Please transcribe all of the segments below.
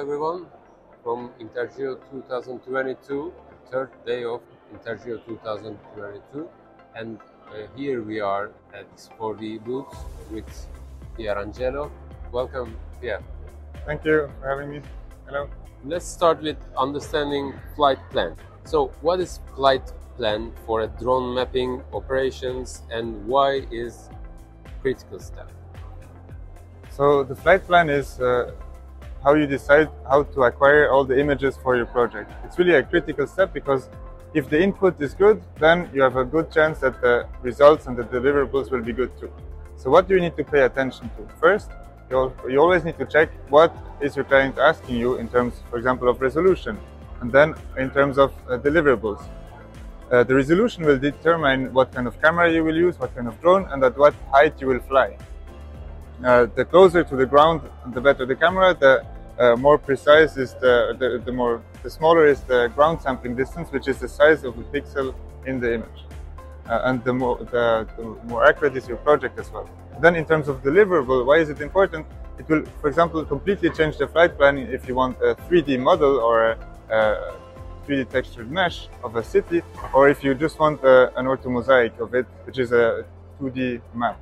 everyone from Intergeo 2022, third day of Intergeo 2022 and uh, here we are at Pix4D booth with Pierangelo. Welcome Pierre. Thank you for having me. Hello. Let's start with understanding flight plan. So what is flight plan for a drone mapping operations and why is critical step? So the flight plan is uh, how you decide how to acquire all the images for your project. It's really a critical step because if the input is good, then you have a good chance that the results and the deliverables will be good too. So what do you need to pay attention to? First, you, always need to check what is your client asking you in terms, for example, of resolution, and then in terms of uh, deliverables. Uh, the resolution will determine what kind of camera you will use, what kind of drone, and at what height you will fly. Uh, the closer to the ground, the better the camera, the uh, more precise is the, the, the, more, the smaller is the ground sampling distance, which is the size of the pixel in the image. Uh, and the more, the, the, more accurate is your project as well. Then in terms of deliverable, why is it important? It will, for example, completely change the flight planning if you want a 3D model or a, a 3D textured mesh of a city, or if you just want a, an orthomosaic of it, which is a 2D map.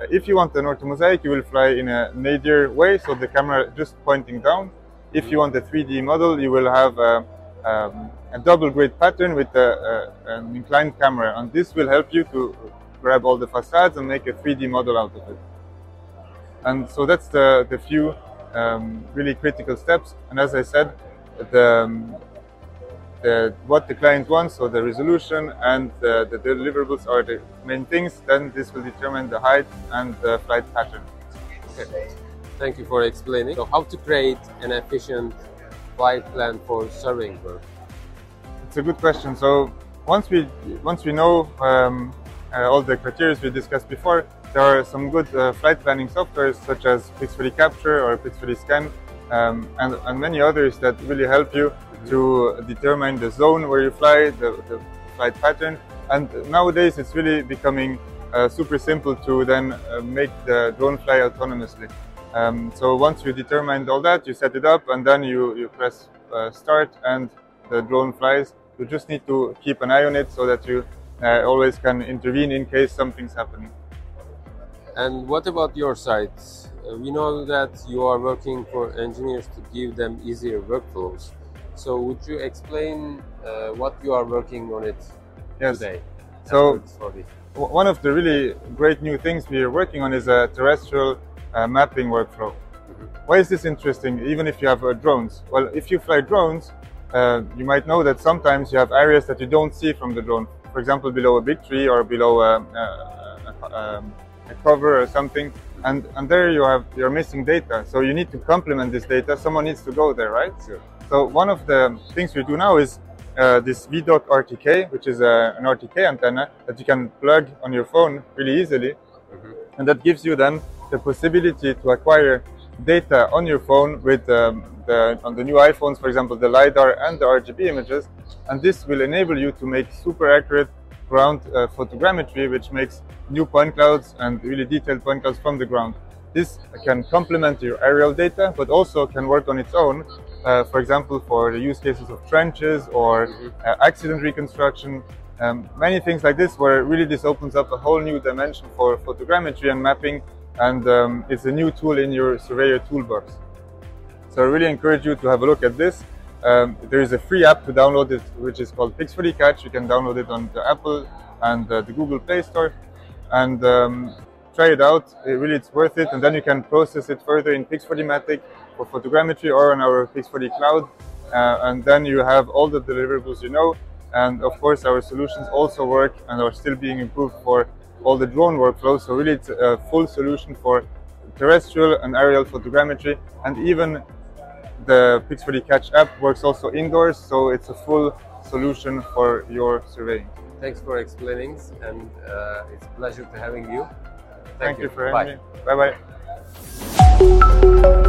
If you want an orthomosaic, you will fly in a nadir way, so the camera just pointing down. If you want a 3D model, you will have a, um, a double grid pattern with a, a, an inclined camera, and this will help you to grab all the facades and make a 3D model out of it. And so that's the, the few um, really critical steps. And as I said, the, um, the, what the client wants, so the resolution and the, the, deliverables are the main things, then this will determine the height and the flight pattern. Okay. Thank you for explaining. So how to create an efficient flight plan for surveying work? It's a good question. So once we once we know um, uh, all the criteria we discussed before, there are some good uh, flight planning softwares such as Pix4D Capture or Pix4D Scan um, and, and many others that really help you to determine the zone where you fly, the, the flight pattern. And nowadays it's really becoming uh, super simple to then uh, make the drone fly autonomously. Um, so once you determined all that, you set it up and then you, you press uh, start and the drone flies. You just need to keep an eye on it so that you uh, always can intervene in case something's happening. And what about your side? Uh, we know that you are working for engineers to give them easier workflows. So would you explain uh, what you are working on it yes. today? So one of the really great new things we are working on is a terrestrial uh, mapping workflow. Mm -hmm. Why is this interesting, even if you have uh, drones? Well, if you fly drones, uh, you might know that sometimes you have areas that you don't see from the drone. For example, below a big tree or below a, a, a, a cover or something. And, and there you have, you're missing data. So you need to complement this data. Someone needs to go there, right? Sure. So one of the things we do now is uh, this viDoc RTK, which is a, an RTK antenna that you can plug on your phone really easily. Mm -hmm. And that gives you then the possibility to acquire data on your phone with um, the, on the new iPhones, for example, the LiDAR and the RGB images. And this will enable you to make super accurate ground uh, photogrammetry, which makes new point clouds and really detailed point clouds from the ground. This can complement your aerial data, but also can work on its own uh, for example, for the use cases of trenches or uh, accident reconstruction, um, many things like this, where really this opens up a whole new dimension for photogrammetry and mapping, and um, it's a new tool in your surveyor toolbox. So I really encourage you to have a look at this. Um, there is a free app to download it, which is called Pix4D Catch. You can download it on the Apple and uh, the Google Play Store, and um, try it out. It really, it's worth it, and then you can process it further in Pix4D for photogrammetry or on our Pix4D Cloud. Uh, and then you have all the deliverables you know. And of course, our solutions also work and are still being improved for all the drone workflows. So really, it's a full solution for terrestrial and aerial photogrammetry. And even the Pix4D Catch app works also indoors. So it's a full solution for your surveying. Thanks for explaining, and uh, it's a pleasure to having you. Thank, Thank you. you. for having Bye. me. Bye bye.